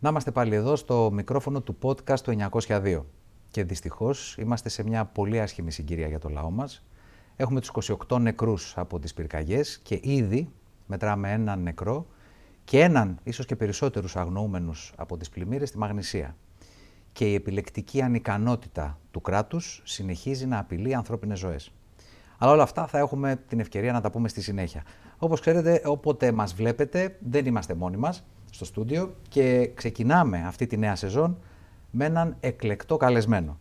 Να είμαστε πάλι εδώ στο μικρόφωνο του podcast του 902. Και δυστυχώς είμαστε σε μια πολύ άσχημη συγκυρία για το λαό μας. Έχουμε τους 28 νεκρούς από τις πυρκαγιές και ήδη μετράμε έναν νεκρό και έναν, ίσως και περισσότερους αγνοούμενους από τις πλημμύρες στη Μαγνησία. Και η επιλεκτική ανικανότητα του κράτους συνεχίζει να απειλεί ανθρώπινες ζωές. Αλλά όλα αυτά θα έχουμε την ευκαιρία να τα πούμε στη συνέχεια. Όπως ξέρετε, όποτε μας βλέπετε, δεν είμαστε μόνοι μας στο στούντιο και ξεκινάμε αυτή τη νέα σεζόν με έναν εκλεκτό καλεσμένο.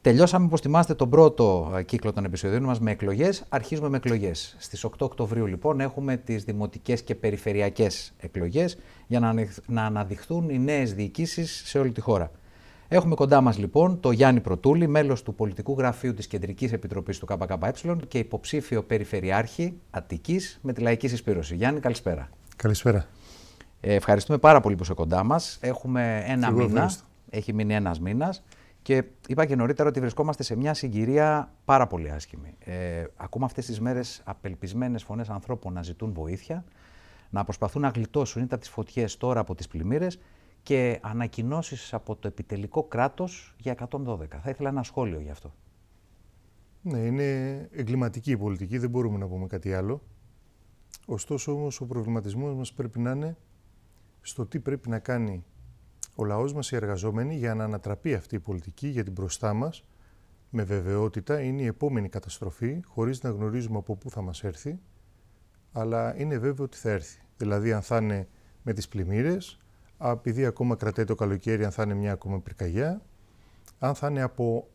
Τελειώσαμε, όπως θυμάστε, τον πρώτο ε, κύκλο των επεισοδίων μας με εκλογές. Αρχίζουμε με εκλογές. Στις 8 Οκτωβρίου, λοιπόν, έχουμε τις δημοτικές και περιφερειακές εκλογές για να αναδειχθούν οι νέες διοικήσεις σε όλη τη χώρα. Έχουμε κοντά μας λοιπόν το Γιάννη Πρωτούλη, μέλος του Πολιτικού Γραφείου της Κεντρικής Επιτροπής του ΚΚΕ και υποψήφιο Περιφερειάρχη Αττικής με τη Λαϊκή Συσπήρωση. Γιάννη, καλησπέρα. Καλησπέρα. Ε, ευχαριστούμε πάρα πολύ που είσαι κοντά μας. Έχουμε ένα μήνα. Έχει μείνει ένας μήνας. Και είπα και νωρίτερα ότι βρισκόμαστε σε μια συγκυρία πάρα πολύ άσχημη. Ε, ακούμε αυτές τις μέρες απελπισμένες φωνές ανθρώπων να ζητούν βοήθεια, να προσπαθούν να γλιτώσουν είτε από τις φωτιές τώρα από τις πλημμύρες και ανακοινώσεις από το επιτελικό κράτος για 112. Θα ήθελα ένα σχόλιο γι' αυτό. Ναι, είναι εγκληματική η πολιτική, δεν μπορούμε να πούμε κάτι άλλο. Ωστόσο όμως ο προβληματισμός μας πρέπει να είναι στο τι πρέπει να κάνει ο λαός μας, οι εργαζόμενοι, για να ανατραπεί αυτή η πολιτική, γιατί μπροστά μας, με βεβαιότητα, είναι η επόμενη καταστροφή, χωρίς να γνωρίζουμε από πού θα μας έρθει, αλλά είναι βέβαιο ότι θα έρθει. Δηλαδή, αν θα είναι με τις πλημμύρες, επειδή ακόμα κρατάει το καλοκαίρι, αν θα είναι μια ακόμα πυρκαγιά, αν θα είναι από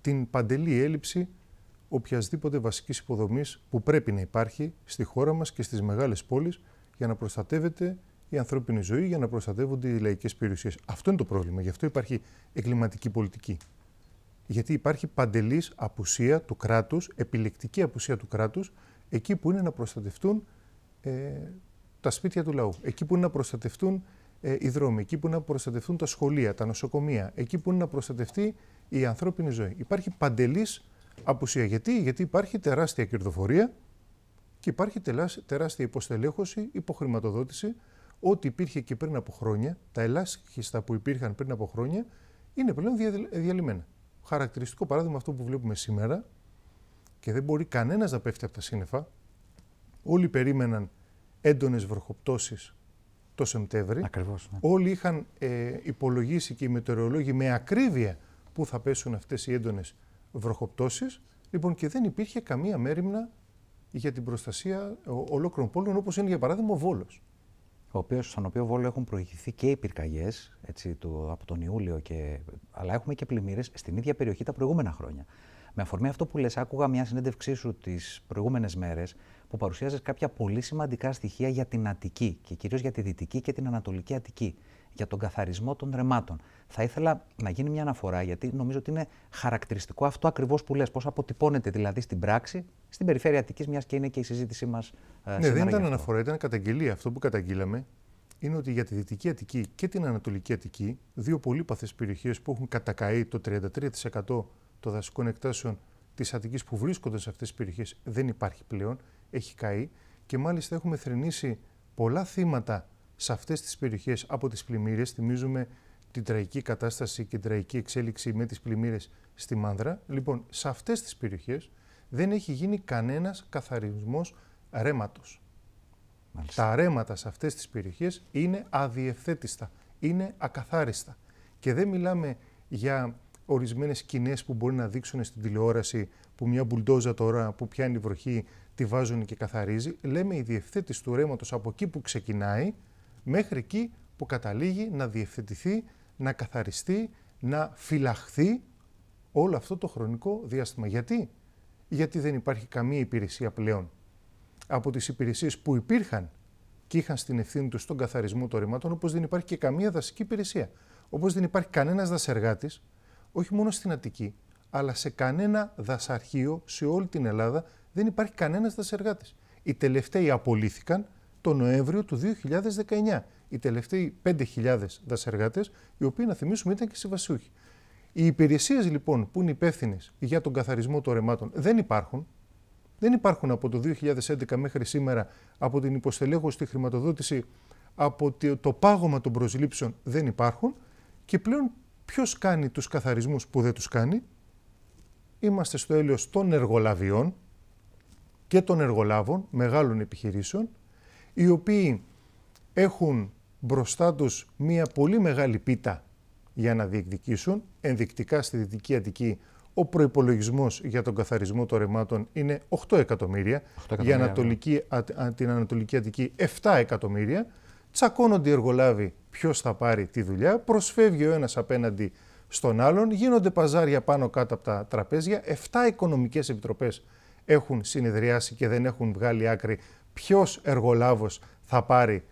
την παντελή έλλειψη οποιασδήποτε βασικής υποδομής που πρέπει να υπάρχει στη χώρα μας και στις μεγάλες πόλεις για να προστατεύεται η ανθρώπινη ζωή για να προστατεύονται οι λαϊκές περιουσίες. Αυτό είναι το πρόβλημα. Γι' αυτό υπάρχει εγκληματική πολιτική. Γιατί υπάρχει παντελής απουσία του κράτους, επιλεκτική απουσία του κράτους, εκεί που είναι να προστατευτούν ε, τα σπίτια του λαού, εκεί που είναι να προστατευτούν ε, οι δρόμοι, εκεί που είναι να προστατευτούν τα σχολεία, τα νοσοκομεία, εκεί που είναι να προστατευτεί η ανθρώπινη ζωή. Υπάρχει παντελής απουσία. Γιατί; Γιατί υπάρχει τεράστια κερδοφορία και υπάρχει τεράστια υποστελέχωση, υποχρηματοδότηση ό,τι υπήρχε και πριν από χρόνια, τα ελάχιστα που υπήρχαν πριν από χρόνια, είναι πλέον διαλυμένα. Χαρακτηριστικό παράδειγμα αυτό που βλέπουμε σήμερα και δεν μπορεί κανένας να πέφτει από τα σύννεφα. Όλοι περίμεναν έντονες βροχοπτώσεις το Σεπτέμβρη. Ακριβώς, ναι. Όλοι είχαν ε, υπολογίσει και οι μετεωρολόγοι με ακρίβεια πού θα πέσουν αυτές οι έντονες βροχοπτώσεις. Λοιπόν, και δεν υπήρχε καμία μέρημνα για την προστασία ολόκληρων πόλεων, όπως είναι για παράδειγμα ο Βόλος ο οποίος, στον οποίο Βόλο έχουν προηγηθεί και οι πυρκαγιές από τον Ιούλιο, και, αλλά έχουμε και πλημμύρες στην ίδια περιοχή τα προηγούμενα χρόνια. Με αφορμή αυτό που λες, άκουγα μια συνέντευξή σου τις προηγούμενες μέρες που παρουσίαζες κάποια πολύ σημαντικά στοιχεία για την Αττική και κυρίως για τη Δυτική και την Ανατολική Αττική, για τον καθαρισμό των ρεμάτων. Θα ήθελα να γίνει μια αναφορά, γιατί νομίζω ότι είναι χαρακτηριστικό αυτό ακριβώς που λες, πώς αποτυπώνεται δηλαδή στην πράξη, στην περιφέρεια Αττικής, μιας και είναι και η συζήτησή μας. Ε, ναι, δεν ήταν αναφορά, ήταν καταγγελία. Αυτό που καταγγείλαμε είναι ότι για τη Δυτική Αττική και την Ανατολική Αττική, δύο πολύπαθες περιοχές που έχουν κατακαεί το 33% των δασικών εκτάσεων της Αττικής που βρίσκονται σε αυτές τις περιοχές δεν υπάρχει πλέον, έχει καεί και μάλιστα έχουμε θρυνήσει πολλά θύματα σε αυτές τις περιοχές από τις πλημμύρες. Θυμίζουμε την τραγική κατάσταση και την τραγική εξέλιξη με τις πλημμύρες στη Μάνδρα. Λοιπόν, σε αυτές τις περιοχές δεν έχει γίνει κανένας καθαρισμός ρέματος. Τα ρέματα σε αυτές τις περιοχές είναι αδιευθέτηστα, είναι ακαθάριστα. Και δεν μιλάμε για ορισμένες σκηνές που μπορεί να δείξουν στην τηλεόραση που μια μπουλντόζα τώρα που πιάνει βροχή τη βάζουν και καθαρίζει. Λέμε η διευθέτηση του ρέματος από εκεί που ξεκινάει μέχρι εκεί που καταλήγει να διευθετηθεί, να καθαριστεί, να φυλαχθεί όλο αυτό το χρονικό διάστημα. Γιατί; Γιατί δεν υπάρχει καμία υπηρεσία πλέον από τις υπηρεσίες που υπήρχαν και είχαν στην ευθύνη τους στον καθαρισμό των ρημάτων, όπως δεν υπάρχει και καμία δασική υπηρεσία. Όπως δεν υπάρχει κανένας δασεργάτης, όχι μόνο στην Αττική, αλλά σε κανένα δασαρχείο σε όλη την Ελλάδα δεν υπάρχει κανένας δασεργάτης. Οι τελευταίοι απολύθηκαν το Νοέμβριο του 2019. Οι τελευταίοι 5.000 δασεργάτες, οι οποίοι να θυμίσουμε ήταν και συμβασιούχοι. Οι υπηρεσίες λοιπόν που είναι υπεύθυνες για τον καθαρισμό των ρεμάτων δεν υπάρχουν. Δεν υπάρχουν από το 2011 μέχρι σήμερα από την υποστελέχωση στη χρηματοδότηση από το πάγωμα των προσλήψεων δεν υπάρχουν και πλέον ποιος κάνει τους καθαρισμούς που δεν τους κάνει; Είμαστε στο έλεος των εργολαβιών και των εργολάβων μεγάλων επιχειρήσεων, οι οποίοι έχουν μπροστά τους μία πολύ μεγάλη πίτα για να διεκδικήσουν. Ενδεικτικά στη Δυτική Αττική ο προπολογισμό για τον καθαρισμό των ρεμάτων είναι 8 εκατομμύρια. 8 για Ανατολική, την Ανατολική Αττική 7 εκατομμύρια. Τσακώνονται οι εργολάβοι ποιος θα πάρει τη δουλειά. Προσφεύγει ο ένας απέναντι στον άλλον. Γίνονται παζάρια πάνω κάτω από τα τραπέζια. 7 οικονομικές επιτροπές έχουν συνεδριάσει και δεν έχουν βγάλει άκρη ποιος εργολάβος θα πάρει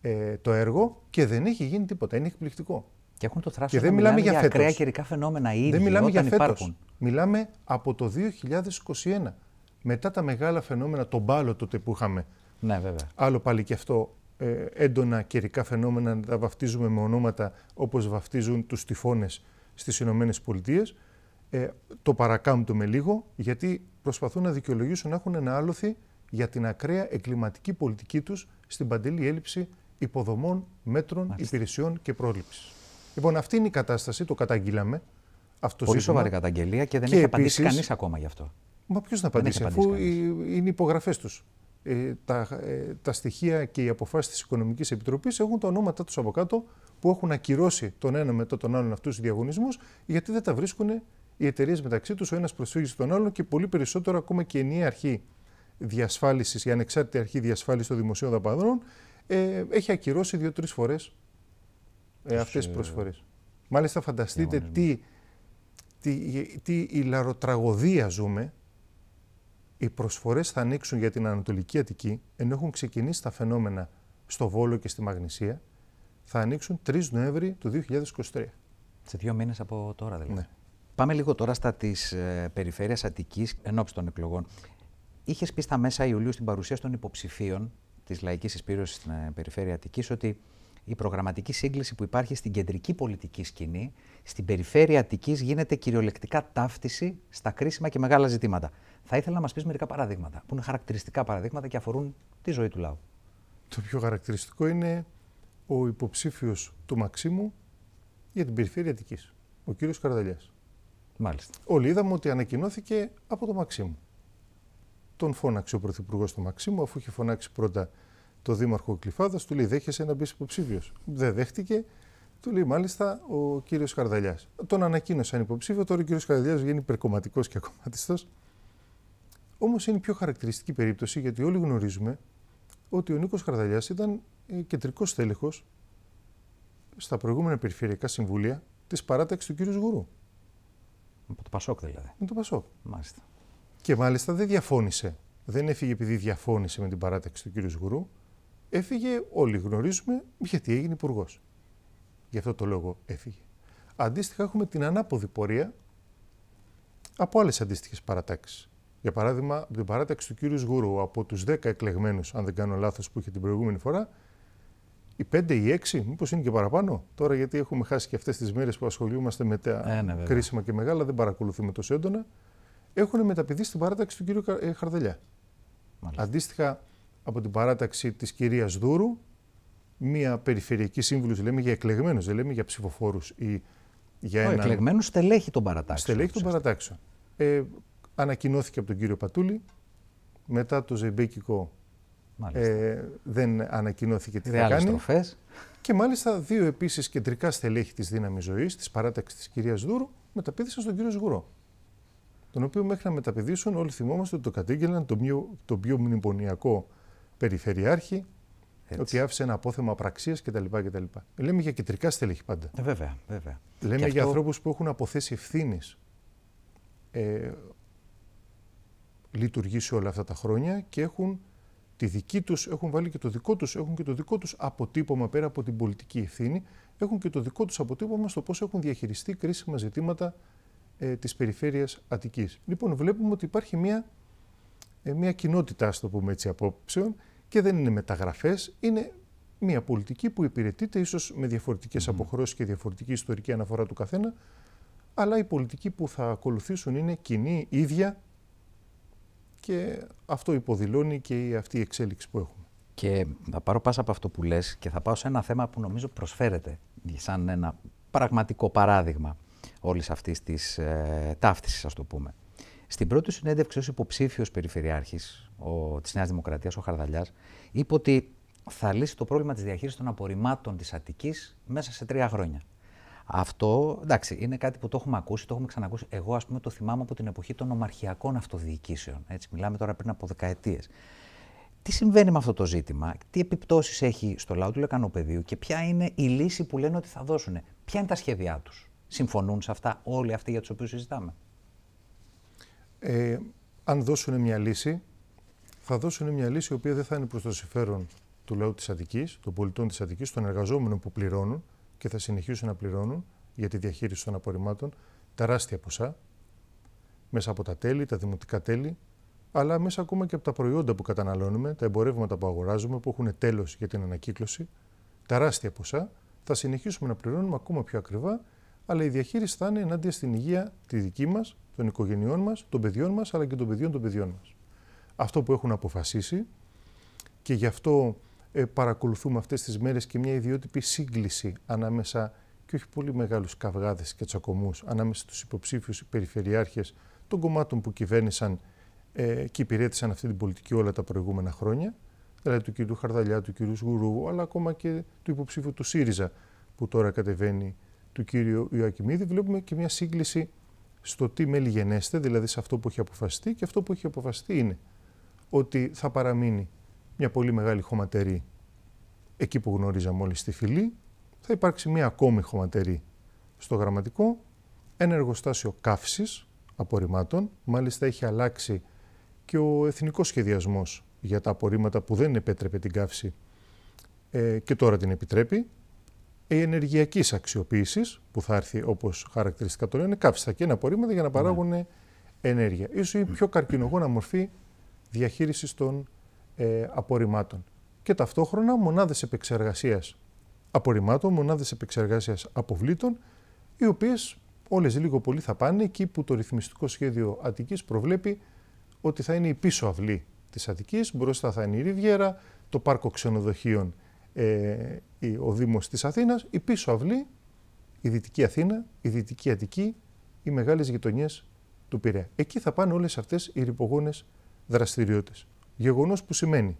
ε, το έργο και δεν έχει γίνει τίποτα. Είναι εκπληκτικό. Και έχουν το θράσος να μιλάμε για, για ακραία καιρικά φαινόμενα ήδη Δεν μιλάμε για φέτος. Μιλάμε από το 2021. Μετά τα μεγάλα φαινόμενα, τον μπάλο τότε που είχαμε. Ναι, βέβαια. Άλλο πάλι και αυτό ε, έντονα καιρικά φαινόμενα να τα βαφτίζουμε με ονόματα όπως βαφτίζουν τους τυφώνες στις Ηνωμένες Πολιτείες. Ε, το παρακάμπτουμε λίγο γιατί προσπαθούν να δικαιολογήσουν να έχουν ένα άλοθη για την ακραία εγκληματική πολιτική τους στην παντελή έλλειψη υποδομών, μέτρων, Μάλιστα. υπηρεσιών και πρόληψης. Λοιπόν, αυτή είναι η κατάσταση, το καταγγείλαμε. Αυτό Πολύ σοβαρή καταγγελία και δεν και έχει απαντήσει κανείς ακόμα γι' αυτό. Μα ποιος να απαντήσει, αφού είναι υπογραφές τους. Ε, τα, ε, τα στοιχεία και οι αποφάσεις της Οικονομικής Επιτροπής έχουν τα ονόματά τους από κάτω που έχουν ακυρώσει τον ένα μετά τον άλλον αυτούς τους διαγωνισμούς, γιατί δεν τα βρίσκουν οι εταιρείες μεταξύ τους, ο ένας προσφύγει στον άλλον και πολύ περισσότερο ακόμα και η ενιαία αρχή διασφάλισης, η ανεξάρτητη αρχή διασφάλισης των δημοσίων δαπανών, ε, έχει ακυρώσει δύο-τρεις φορές ε, αυτές τις προσφορές. Μάλιστα φανταστείτε τι, τι, τι ηλαροτραγωδία ζούμε. Οι προσφορές θα ανοίξουν για την Ανατολική Αττική, ενώ έχουν ξεκινήσει τα φαινόμενα στο Βόλο και στη Μαγνησία, θα ανοίξουν 3 Νοέμβρη του 2023. Σε δύο μήνες από τώρα δηλαδή. Ναι. Πάμε λίγο τώρα στα της ε, περιφέρειας Αττικής ενώπιση των εκλογών. Είχες πει στα μέσα Ιουλίου στην παρουσίαση των υποψηφίων της Λαϊκής Εισπήρωσης στην ε, περιφέρεια Αττικής ότι η προγραμματική σύγκληση που υπάρχει στην κεντρική πολιτική σκηνή, στην περιφέρεια Αττικής γίνεται κυριολεκτικά ταύτιση στα κρίσιμα και μεγάλα ζητήματα. Θα ήθελα να μας πεις μερικά παραδείγματα, που είναι χαρακτηριστικά παραδείγματα και αφορούν τη ζωή του λαού. Το πιο χαρακτηριστικό είναι ο υποψήφιος του Μαξίμου για την περιφέρεια Αττικής, ο κύριος Καρδαλιάς. Μάλιστα. Όλοι είδαμε ότι ανακοινώθηκε από το Μαξίμου. Τον φώναξε ο Πρωθυπουργός του Μαξίμου, αφού είχε φωνάξει πρώτα το Δήμαρχο Κλειφάδας, του λέει: Δέχεσαι να μπεις υποψήφιος. Δεν δέχτηκε. Του λέει μάλιστα ο κύριος Καρδαλιά. Τον ανακοίνωσαν υποψήφιο, τώρα ο κύριος Καρδαλιά βγαίνει υπερκομματικός και ακομματιστό. Όμως είναι η πιο χαρακτηριστική περίπτωση γιατί όλοι γνωρίζουμε ότι ο Νίκος Καρδαλιά ήταν ε, κεντρικός τέλεχο στα προηγούμενα περιφερειακά συμβούλια της παράταξης του κύριου Γουρού. Από το Πασόκ δηλαδή. Με το Πασόκ. Μάλιστα. Και μάλιστα δεν διαφώνησε. Δεν έφυγε επειδή διαφώνησε με την παράταξη του κύριου Γουρού Έφυγε, όλοι γνωρίζουμε, γιατί έγινε υπουργός. Γι' αυτό το λόγο έφυγε. Αντίστοιχα, έχουμε την ανάποδη πορεία από άλλες αντίστοιχες παρατάξεις. Για παράδειγμα, από την παράταξη του κύριου Σγουρού, από τους 10 εκλεγμένους, αν δεν κάνω λάθος, που είχε την προηγούμενη φορά, οι 5 ή 6, μήπως είναι και παραπάνω; Τώρα, γιατί έχουμε χάσει και αυτές τις μέρες που ασχολούμαστε με τα ε, ναι, κρίσιμα και μεγάλα, δεν παρακολουθούμε τόσο έντονα, έχουν μεταπηδεί στην παράταξη του κύριου ε, Χαρδελιά. Αντίστοιχα, από την παράταξη της κυρίας Δούρου, μία περιφερειακή σύμβουλος, λέμε για εκλεγμένους, δεν λέμε για ψηφοφόρους ή για έναν... Εκλεγμένους στελέχη των παρατάξεων. Στελέχη των παρατάξεων. Ε, ανακοινώθηκε από τον κύριο Πατούλη, μετά το Ζεμπέκικο ε, δεν ανακοινώθηκε τι θα κάνει. Στροφές. Και μάλιστα δύο επίσης κεντρικά στελέχη της δύναμης ζωής, της παράταξης της κυρίας Δούρου, μεταπίδησαν στον κύριο Σγουρό τον οποίο μέχρι να μεταπηδήσουν όλοι θυμόμαστε ότι το κατήγγελαν το πιο, το πιο μνημονιακό περιφερειάρχη, Έτσι. ότι άφησε ένα απόθεμα πραξία κτλ. κτλ. Λέμε για κεντρικά στελέχη πάντα. Ε, βέβαια, βέβαια. Λέμε για ανθρώπους που έχουν αποθέσει ευθύνης ε, λειτουργήσει όλα αυτά τα χρόνια και έχουν τη δική τους, έχουν βάλει και το δικό τους, έχουν και το δικό τους αποτύπωμα πέρα από την πολιτική ευθύνη, έχουν και το δικό τους αποτύπωμα στο πώς έχουν διαχειριστεί κρίσιμα ζητήματα ε, της περιφέρειας Αττικής. Λοιπόν, βλέπουμε ότι υπάρχει μια ε, μια κοινότητα, ας το πούμε έτσι, απόψεων και δεν είναι μεταγραφές, είναι μια πολιτική που υπηρετείται ίσως με διαφορετικές mm. αποχρώσεις και διαφορετική ιστορική αναφορά του καθένα, αλλά η πολιτική που θα ακολουθήσουν είναι κοινή, ίδια και αυτό υποδηλώνει και αυτή η εξέλιξη που έχουμε. Και θα πάρω πάσα από αυτό που λες και θα πάω σε ένα θέμα που νομίζω προσφέρεται σαν ένα πραγματικό παράδειγμα όλης αυτής της ε, ταύτισης, ας το πούμε. Στην πρώτη συνέντευξη ως υποψήφιος περιφερειάρχης ο, της Νέας Δημοκρατίας, ο Χαρδαλιάς, είπε ότι θα λύσει το πρόβλημα της διαχείρισης των απορριμμάτων της Αττικής μέσα σε τρία χρόνια. Αυτό, εντάξει, είναι κάτι που το έχουμε ακούσει, το έχουμε ξανακούσει. Εγώ, ας πούμε, το θυμάμαι από την εποχή των ομαρχιακών αυτοδιοικήσεων. Έτσι, μιλάμε τώρα πριν από δεκαετίες. Τι συμβαίνει με αυτό το ζήτημα, τι επιπτώσεις έχει στο λαό του Λεκανοπεδίου; Και ποια είναι η λύση που λένε ότι θα δώσουν. Ποια είναι τα σχέδιά τους; Συμφωνούν σε αυτά όλοι αυτοί για τους οποίους συζητάμε. Ε, αν δώσουν μια λύση, θα δώσουν μια λύση η οποία δεν θα είναι προς το συμφέρον του λαού της Αττικής, των πολιτών της Αττικής, των εργαζόμενων που πληρώνουν, και θα συνεχίσουν να πληρώνουν για τη διαχείριση των απορριμμάτων τεράστια ποσά μέσα από τα τέλη, τα δημοτικά τέλη, αλλά μέσα ακόμα και από τα προϊόντα που καταναλώνουμε, τα εμπορεύματα που αγοράζουμε, που έχουν τέλος για την ανακύκλωση, τεράστια ποσά. Θα συνεχίσουμε να πληρώνουμε ακόμα πιο ακριβά, αλλά η διαχείριση θα είναι ενάντια στην υγεία τη δική μας, των οικογενειών μας, των παιδιών μας, αλλά και των παιδιών των παιδιών μας. Αυτό που έχουν αποφασίσει και γι' αυτό ε, παρακολουθούμε αυτές τις μέρες και μια ιδιότυπη σύγκληση ανάμεσα και όχι πολύ μεγάλους καυγάδες και τσακωμούς ανάμεσα στους υποψήφιους περιφερειάρχες των κομμάτων που κυβέρνησαν ε, και υπηρέτησαν αυτή την πολιτική όλα τα προηγούμενα χρόνια, δηλαδή του κ. Χαρδαλιά, του κ. Γουρού, αλλά ακόμα και του υποψήφιου του ΣΥΡΙΖΑ που τώρα κατεβαίνει του κ. Ιωακημίδη, βλέπουμε και μια σύγκληση στο τι μέλη γενέστε, δηλαδή σε αυτό που έχει αποφασιστεί και αυτό που έχει αποφασιστεί είναι ότι θα παραμείνει μια πολύ μεγάλη χωματερή εκεί που γνωρίζαμε όλοι στη φυλή. Θα υπάρξει μια ακόμη χωματερή στο γραμματικό, ένα εργοστάσιο καύσης απορριμμάτων. Μάλιστα έχει αλλάξει και ο εθνικός σχεδιασμός για τα απορρίμματα που δεν επέτρεπε την καύση ε, και τώρα την επιτρέπει. Η ενεργειακής αξιοποίησης που θα έρθει όπως χαρακτηριστικά το λένε, καύσιτα και ένα απορρίμματα για να ναι. παράγουν ενέργεια. Ίσως η πιο καρκινογόνα μορφή διαχείρισης των ε, απορριμμάτων. Και ταυτόχρονα μονάδες επεξεργασίας απορριμμάτων, μονάδες επεξεργασίας αποβλήτων, οι οποίες όλες λίγο πολύ θα πάνε εκεί που το ρυθμιστικό σχέδιο Αττικής προβλέπει ότι θα είναι η πίσω αυλή της Αττικής, μπροστά θα είναι η Ριβιέρα, το πάρκο ξενοδοχείων, ε, ο Δήμος της Αθήνας, η πίσω αυλή, η Δυτική Αθήνα, η Δυτική Αττική, οι μεγάλες γειτονιές του Πειραιά. Εκεί θα πάνε όλες αυτές οι ρηπογόνες δραστηριότητες. Γεγονός που σημαίνει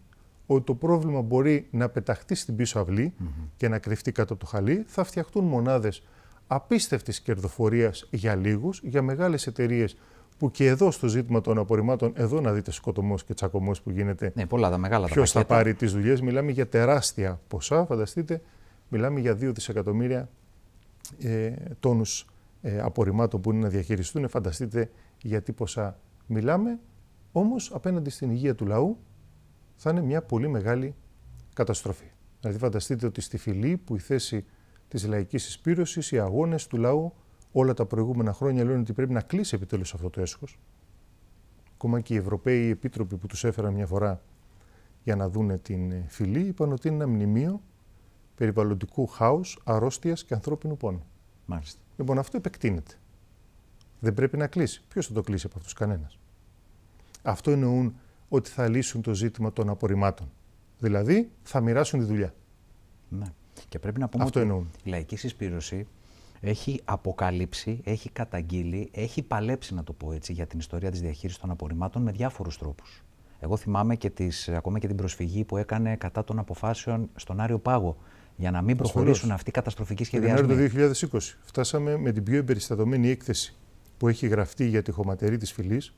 ότι το πρόβλημα μπορεί να πεταχτεί στην πίσω αυλή και να κρυφτεί κάτω από το χαλί. Θα φτιαχτούν μονάδες απίστευτης κερδοφορίας για λίγους, για μεγάλες εταιρείες που και εδώ στο ζήτημα των απορριμμάτων, εδώ να δείτε σκοτωμός και τσακωμός που γίνεται. Ναι, πολλά τα μεγάλα Ποιος θα πάρει τις δουλειές. Μιλάμε για τεράστια ποσά. Φανταστείτε, μιλάμε για 2 δισεκατομμύρια ε, τόνους ε, απορριμμάτων που είναι να διαχειριστούν. Φανταστείτε για τι ποσά μιλάμε. Όμως απέναντι στην υγεία του λαού θα είναι μια πολύ μεγάλη καταστροφή. Δηλαδή φανταστείτε ότι στη φυλή που η θέση της λαϊκής εισπήρωσης, οι αγώνες του λαού όλα τα προηγούμενα χρόνια λένε ότι πρέπει να κλείσει επιτέλους αυτό το έσχος. Ακόμα και οι Ευρωπαίοι επίτροποι που τους έφεραν μια φορά για να δούνε την φυλή είπαν ότι είναι ένα μνημείο περιβαλλοντικού χάους, αρρώστιας και ανθρώπινου πόνου. Μάλιστα. Λοιπόν, αυτό επεκτείνεται. Δεν πρέπει να κλείσει. Ποιος θα το κλείσει από αυτούς, κανένας. Αυτό εννοούν ότι θα λύσουν το ζήτημα των απορριμμάτων. Δηλαδή θα μοιράσουν τη δουλειά. Ναι. Και πρέπει να πούμε Αυτό ότι εννοούν. η λαϊκή συσπήρωση έχει αποκαλύψει, έχει καταγγείλει, έχει παλέψει, να το πω έτσι, για την ιστορία της διαχείρισης των απορριμμάτων με διάφορους τρόπους. Εγώ θυμάμαι και τις, ακόμα και την προσφυγή που έκανε κατά των αποφάσεων στον Άριο Πάγο για να μην προχωρήσουν αυτοί οι καταστροφικοί σχεδιασμοί. Το 2020 φτάσαμε με την πιο εμπεριστατωμένη έκθεση που έχει γραφτεί για τη χωματερή της φυλής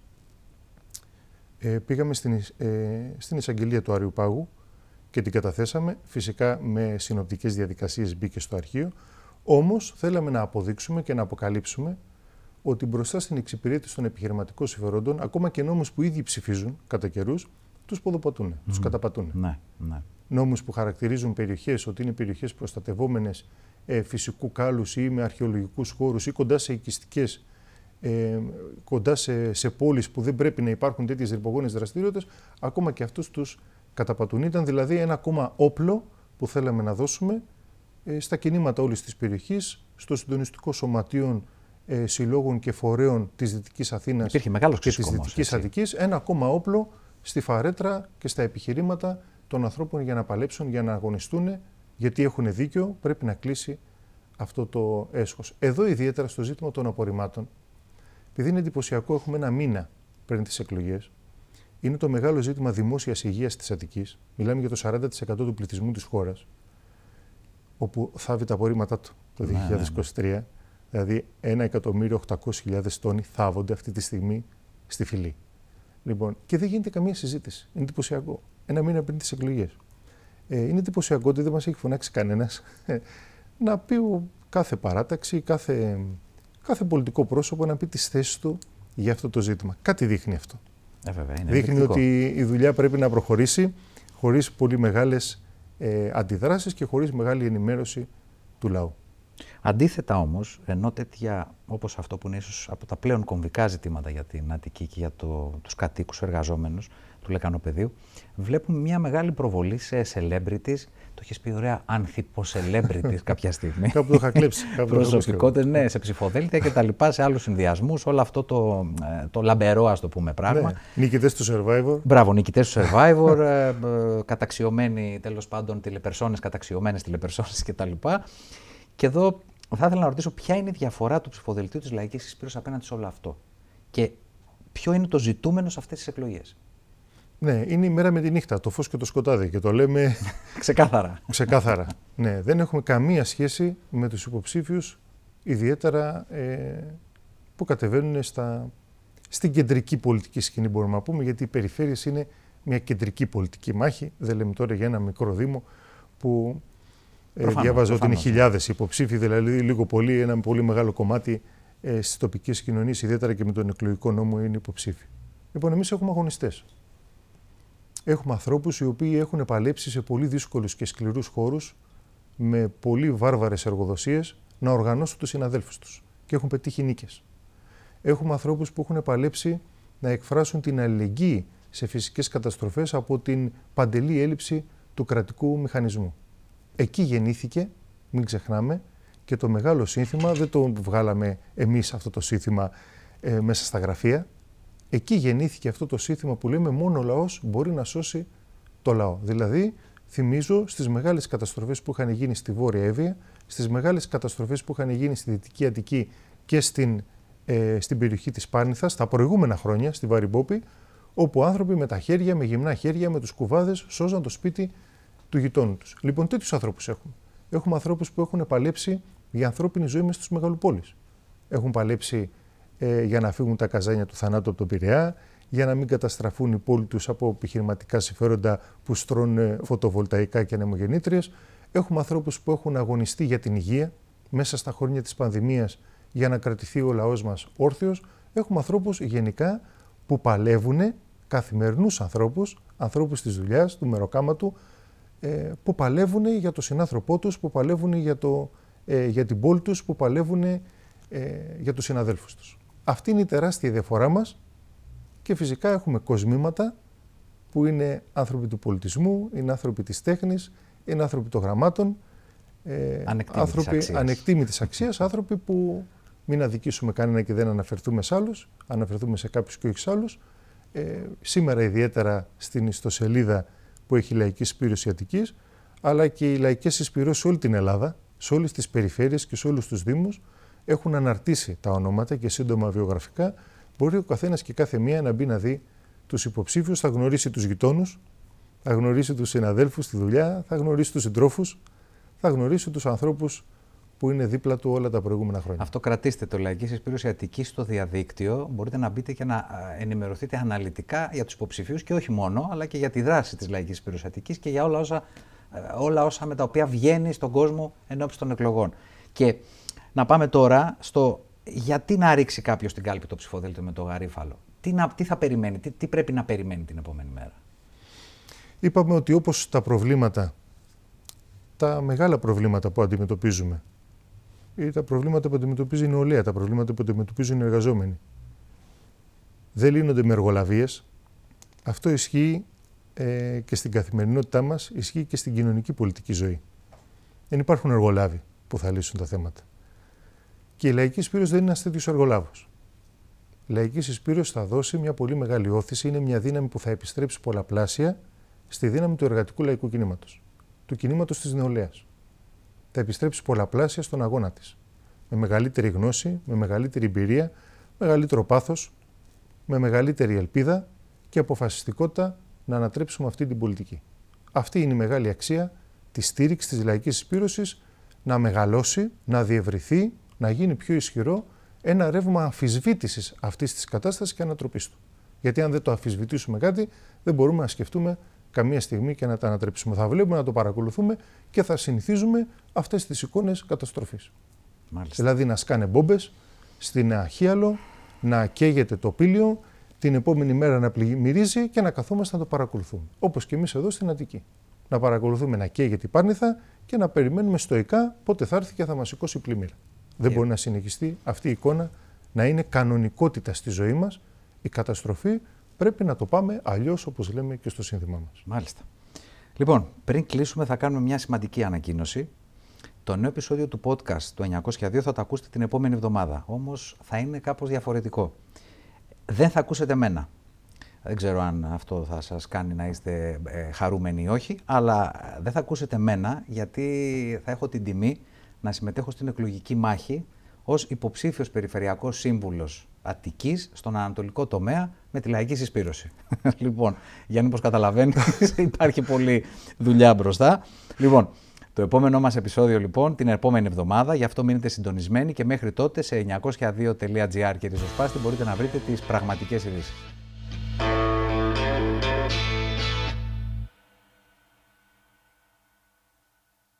ε, πήγαμε στην, ε, στην εισαγγελία του Άριου Πάγου και την καταθέσαμε. Φυσικά με συνοπτικές διαδικασίες μπήκε στο αρχείο. Όμως θέλαμε να αποδείξουμε και να αποκαλύψουμε ότι μπροστά στην εξυπηρέτηση των επιχειρηματικών συμφερόντων, ακόμα και νόμους που ήδη ψηφίζουν κατά καιρούς, τους ποδοπατούν, mm. τους καταπατούν. Ναι, ναι. Νόμους που χαρακτηρίζουν περιοχές ότι είναι περιοχές προστατευόμενες ε, φυσικού κάλους ή με αρχαιολογικούς χώρους ή κοντά σε οικιστικές ε, κοντά σε, σε πόλεις που δεν πρέπει να υπάρχουν τέτοιες ρηπογόνες δραστηριότητες, ακόμα και αυτούς τους καταπατούν. Ήταν δηλαδή ένα ακόμα όπλο που θέλαμε να δώσουμε ε, στα κινήματα όλης της περιοχής, στο συντονιστικό σωματείο ε, συλλόγων και φορέων της Δυτικής Αθήνας Υπήρχε μεγάλος και της Δυτικής Αττικής, ένα ακόμα όπλο στη φαρέτρα και στα επιχειρήματα των ανθρώπων για να παλέψουν, για να αγωνιστούν, γιατί έχουν δίκιο, πρέπει να κλείσει αυτό το έσχος. Εδώ ιδιαίτερα στο ζήτημα των απορριμμάτων, επειδή είναι εντυπωσιακό, έχουμε ένα μήνα πριν τις εκλογές, είναι το μεγάλο ζήτημα δημόσιας υγείας της Αττικής. Μιλάμε για το 40% του πληθυσμού της χώρας, όπου θάβει τα απορρίμματά του το 2023. Ναι, ναι, ναι. Δηλαδή, 1.800.000 τόνοι θάβονται αυτή τη στιγμή στη φυλή. Λοιπόν, και δεν γίνεται καμία συζήτηση. Είναι εντυπωσιακό. Ένα μήνα πριν τις εκλογές. Ε, είναι εντυπωσιακό ότι δεν μας έχει φωνάξει κανένας ε, να πει κάθε παράταξη, κάθε, κάθε πολιτικό πρόσωπο να πει τις θέσεις του για αυτό το ζήτημα. Κάτι δείχνει αυτό. Ε, βέβαια, είναι δείχνει ότι η δουλειά πρέπει να προχωρήσει χωρίς πολύ μεγάλες ε, αντιδράσεις και χωρίς μεγάλη ενημέρωση του λαού. Αντίθετα όμως, ενώ τέτοια όπως αυτό που είναι ίσως από τα πλέον κομβικά ζητήματα για την Αττική και για το, τους κατοίκους εργαζόμενους του λεκανοπεδίου, βλέπουμε μια μεγάλη προβολή σε celebrities. Το έχεις πει ωραία, ανθιπο-celebrities κάποια στιγμή. Κάπου το είχα κλέψει. Προσωπικότητες, ναι, σε ψηφοδέλτια και τα λοιπά, σε άλλους συνδυασμούς. Όλο αυτό το, ε, το λαμπερό, ας το πούμε, πράγμα. Ναι. Νικητές του Survivor. Μπράβο, νικητές του Survivor. ε, ε, καταξιωμένοι τέλος πάντων τηλεπερσόνες, καταξιωμένες τηλεπερσόνες κτλ. Και εδώ θα ήθελα να ρωτήσω ποια είναι η διαφορά του ψηφοδελτίου της Λαϊκής Εισπήρωση απέναντι σε όλο αυτό. Και ποιο είναι το ζητούμενο σε αυτές τις εκλογές. Ναι, είναι η μέρα με τη νύχτα, το φως και το σκοτάδι και το λέμε... Ξεκάθαρα. Ξεκάθαρα. ναι, δεν έχουμε καμία σχέση με τους υποψήφιους, ιδιαίτερα ε, που κατεβαίνουν στα, στην κεντρική πολιτική σκηνή μπορούμε να πούμε, γιατί οι περιφέρειες είναι μια κεντρική πολιτική μάχη. Δεν λέμε τώρα για ένα μικρό δήμο που ε, διάβαζα ότι είναι χιλιάδες υποψήφοι, δηλαδή λίγο πολύ, ένα πολύ μεγάλο κομμάτι ε, στις τοπικές κοινωνίες, ιδιαίτερα και με τον εκλογικό νόμο, είναι υποψήφοι. Λοιπόν, εμείς έχουμε αγωνιστές. Έχουμε ανθρώπους οι οποίοι έχουν παλέψει σε πολύ δύσκολους και σκληρούς χώρους με πολύ βάρβαρες εργοδοσίες να οργανώσουν τους συναδέλφους τους και έχουν πετύχει νίκες. Έχουμε ανθρώπους που έχουν παλέψει να εκφράσουν την αλληλεγγύη σε φυσικές καταστροφές από την παντελή έλλειψη του κρατικού μηχανισμού. Εκεί γεννήθηκε, μην ξεχνάμε, και το μεγάλο σύνθημα, δεν το βγάλαμε εμείς αυτό το σύνθημα ε, μέσα στα γραφεία. Εκεί γεννήθηκε αυτό το σύνθημα που λέμε μόνο ο λαός μπορεί να σώσει το λαό. Δηλαδή, θυμίζω στις μεγάλες καταστροφές που είχαν γίνει στη Βόρεια Εύβοια, στις μεγάλες καταστροφές που είχαν γίνει στη Δυτική Αττική και στην, ε, στην περιοχή της Πάρνηθας, τα προηγούμενα χρόνια, στη Βαριμπόπη, όπου άνθρωποι με τα χέρια, με γυμνά χέρια, με τους κουβάδες, σώζαν το σπίτι του γειτόνου τους. Λοιπόν, τέτοιους ανθρώπους έχουμε. Έχουμε ανθρώπους που έχουν παλέψει για ανθρώπινη ζωή μέσα στους μεγαλοπόλεις. Έχουν παλέψει ε, για να φύγουν τα καζάνια του θανάτου από τον Πειραιά, για να μην καταστραφούν οι πόλοι τους από επιχειρηματικά συμφέροντα που στρώνουν φωτοβολταϊκά και ανεμογεννήτριες. Έχουμε ανθρώπους που έχουν αγωνιστεί για την υγεία μέσα στα χρόνια της πανδημίας για να κρατηθεί ο λαός μας όρθιος. Έχουμε ανθρώπους γενικά που παλεύουν καθημερινούς ανθρώπους, ανθρώπους της δουλειάς, του μεροκάματου, ε, που παλεύουν για τον συνάνθρωπό τους, που παλεύουν για, το, ε, για την πόλη τους, που παλεύουν ε, για τους συναδέλφους τους. Αυτή είναι η τεράστια διαφορά μας και φυσικά έχουμε κοσμήματα που είναι άνθρωποι του πολιτισμού, είναι άνθρωποι της τέχνης, είναι άνθρωποι των γραμμάτων, ε, άνθρωποι αξίας. ανεκτήμητης αξίας, άνθρωποι που μην αδικήσουμε κανένα και δεν αναφερθούμε σε άλλους, αναφερθούμε σε κάποιους και όχι σε άλλους. Ε, σήμερα ιδιαίτερα στην ιστοσελίδα που έχει η λαϊκή συσπήρωση Αττική, αλλά και οι λαϊκές συσπηρώσει σε όλη την Ελλάδα, σε όλες τις περιφέρειες και σε όλους τους Δήμους, έχουν αναρτήσει τα ονόματα και σύντομα βιογραφικά. Μπορεί ο καθένας και κάθε μία να μπει να δει τους υποψήφιους, θα γνωρίσει τους γειτόνους, θα γνωρίσει τους συναδέλφους στη δουλειά, θα γνωρίσει τους συντρόφους, θα γνωρίσει τους ανθρώπους που είναι δίπλα του όλα τα προηγούμενα χρόνια. Αυτό κρατήστε το Λαϊκή Συσπήρωση Αττική στο διαδίκτυο. Μπορείτε να μπείτε και να ενημερωθείτε αναλυτικά για τους υποψηφίους και όχι μόνο, αλλά και για τη δράση της Λαϊκής Συσπήρωση Αττική και για όλα όσα, ε, όλα όσα με τα οποία βγαίνει στον κόσμο εν των εκλογών. Και να πάμε τώρα στο γιατί να ρίξει κάποιος την κάλπη το ψηφοδέλτιο με το γαρίφαλο. Τι, να, τι θα περιμένει, τι, τι πρέπει να περιμένει την επόμενη μέρα. Είπαμε ότι όπως τα προβλήματα, τα μεγάλα προβλήματα που αντιμετωπίζουμε, ή τα προβλήματα που αντιμετωπίζει η νεολαία, τα προβλήματα που αντιμετωπίζουν οι εργαζόμενοι. Δεν λύνονται με εργολαβίες. Αυτό ισχύει ε, και στην καθημερινότητά μας, ισχύει και στην κοινωνική πολιτική ζωή. Δεν υπάρχουν εργολάβοι που θα λύσουν τα θέματα. Και η λαϊκής σπήρωση δεν είναι ένας τέτοιος εργολάβος. Η λαϊκής συσπήρωση θα δώσει μια πολύ μεγάλη όθηση, είναι μια δύναμη που θα επιστρέψει πολλαπλάσια στη δύναμη του εργατικού λαϊκού κινήματος, του κινήματος της νεολαίας. Θα επιστρέψει πολλαπλάσια στον αγώνα της. Με μεγαλύτερη γνώση, με μεγαλύτερη εμπειρία, μεγαλύτερο πάθος, με μεγαλύτερη ελπίδα και αποφασιστικότητα να ανατρέψουμε αυτή την πολιτική. Αυτή είναι η μεγάλη αξία της στήριξης της λαϊκής εισπήρωσης να μεγαλώσει, να διευρυθεί, να γίνει πιο ισχυρό ένα ρεύμα αμφισβήτησης αυτής της κατάστασης και ανατροπής του. Γιατί αν δεν το αμφισβητήσουμε κάτι, δεν μπορούμε να σκεφτούμε καμία στιγμή και να τα ανατρέψουμε. Θα βλέπουμε, να το παρακολουθούμε και θα συνηθίζουμε αυτές τις εικόνες καταστροφής. Δηλαδή να σκάνε μπόμπες στην Αχίαλο, να καίγεται το πύλιο, την επόμενη μέρα να πλημμυρίζει και να καθόμαστε να το παρακολουθούμε. Όπως και εμείς εδώ στην Αττική. Να παρακολουθούμε να καίγεται η Πάρνηθα και να περιμένουμε στοικά πότε θα έρθει και θα μας σηκώσει πλημμύρα. Δεν μπορεί να συνεχιστεί αυτή η εικόνα να είναι κανονικότητα στη ζωή μας. Η καταστροφή πρέπει να το πάμε αλλιώς όπως λέμε και στο σύνθημά μας. Μάλιστα. Λοιπόν, πριν κλείσουμε, θα κάνουμε μια σημαντική ανακοίνωση. Το νέο επεισόδιο του podcast του 902 θα το ακούσετε την επόμενη εβδομάδα. Όμως θα είναι κάπως διαφορετικό. Δεν θα ακούσετε μένα. Δεν ξέρω αν αυτό θα σας κάνει να είστε ε, χαρούμενοι ή όχι, αλλά δεν θα ακούσετε μένα γιατί θα έχω την τιμή να συμμετέχω στην εκλογική μάχη ως υποψήφιος περιφερειακός σύμβουλος Αττικής στον ανατολικό τομέα με τη λαϊκή συσπήρωση. λοιπόν, Γιάννη, πως καταλαβαίνεις, υπάρχει πολλή δουλειά μπροστά. Λοιπόν, το επόμενό μας επεισόδιο λοιπόν την επόμενη εβδομάδα, γι' αυτό μείνετε συντονισμένοι και μέχρι τότε σε 902.gr και ριζοσπάστη μπορείτε να βρείτε τις πραγματικές ειδήσεις.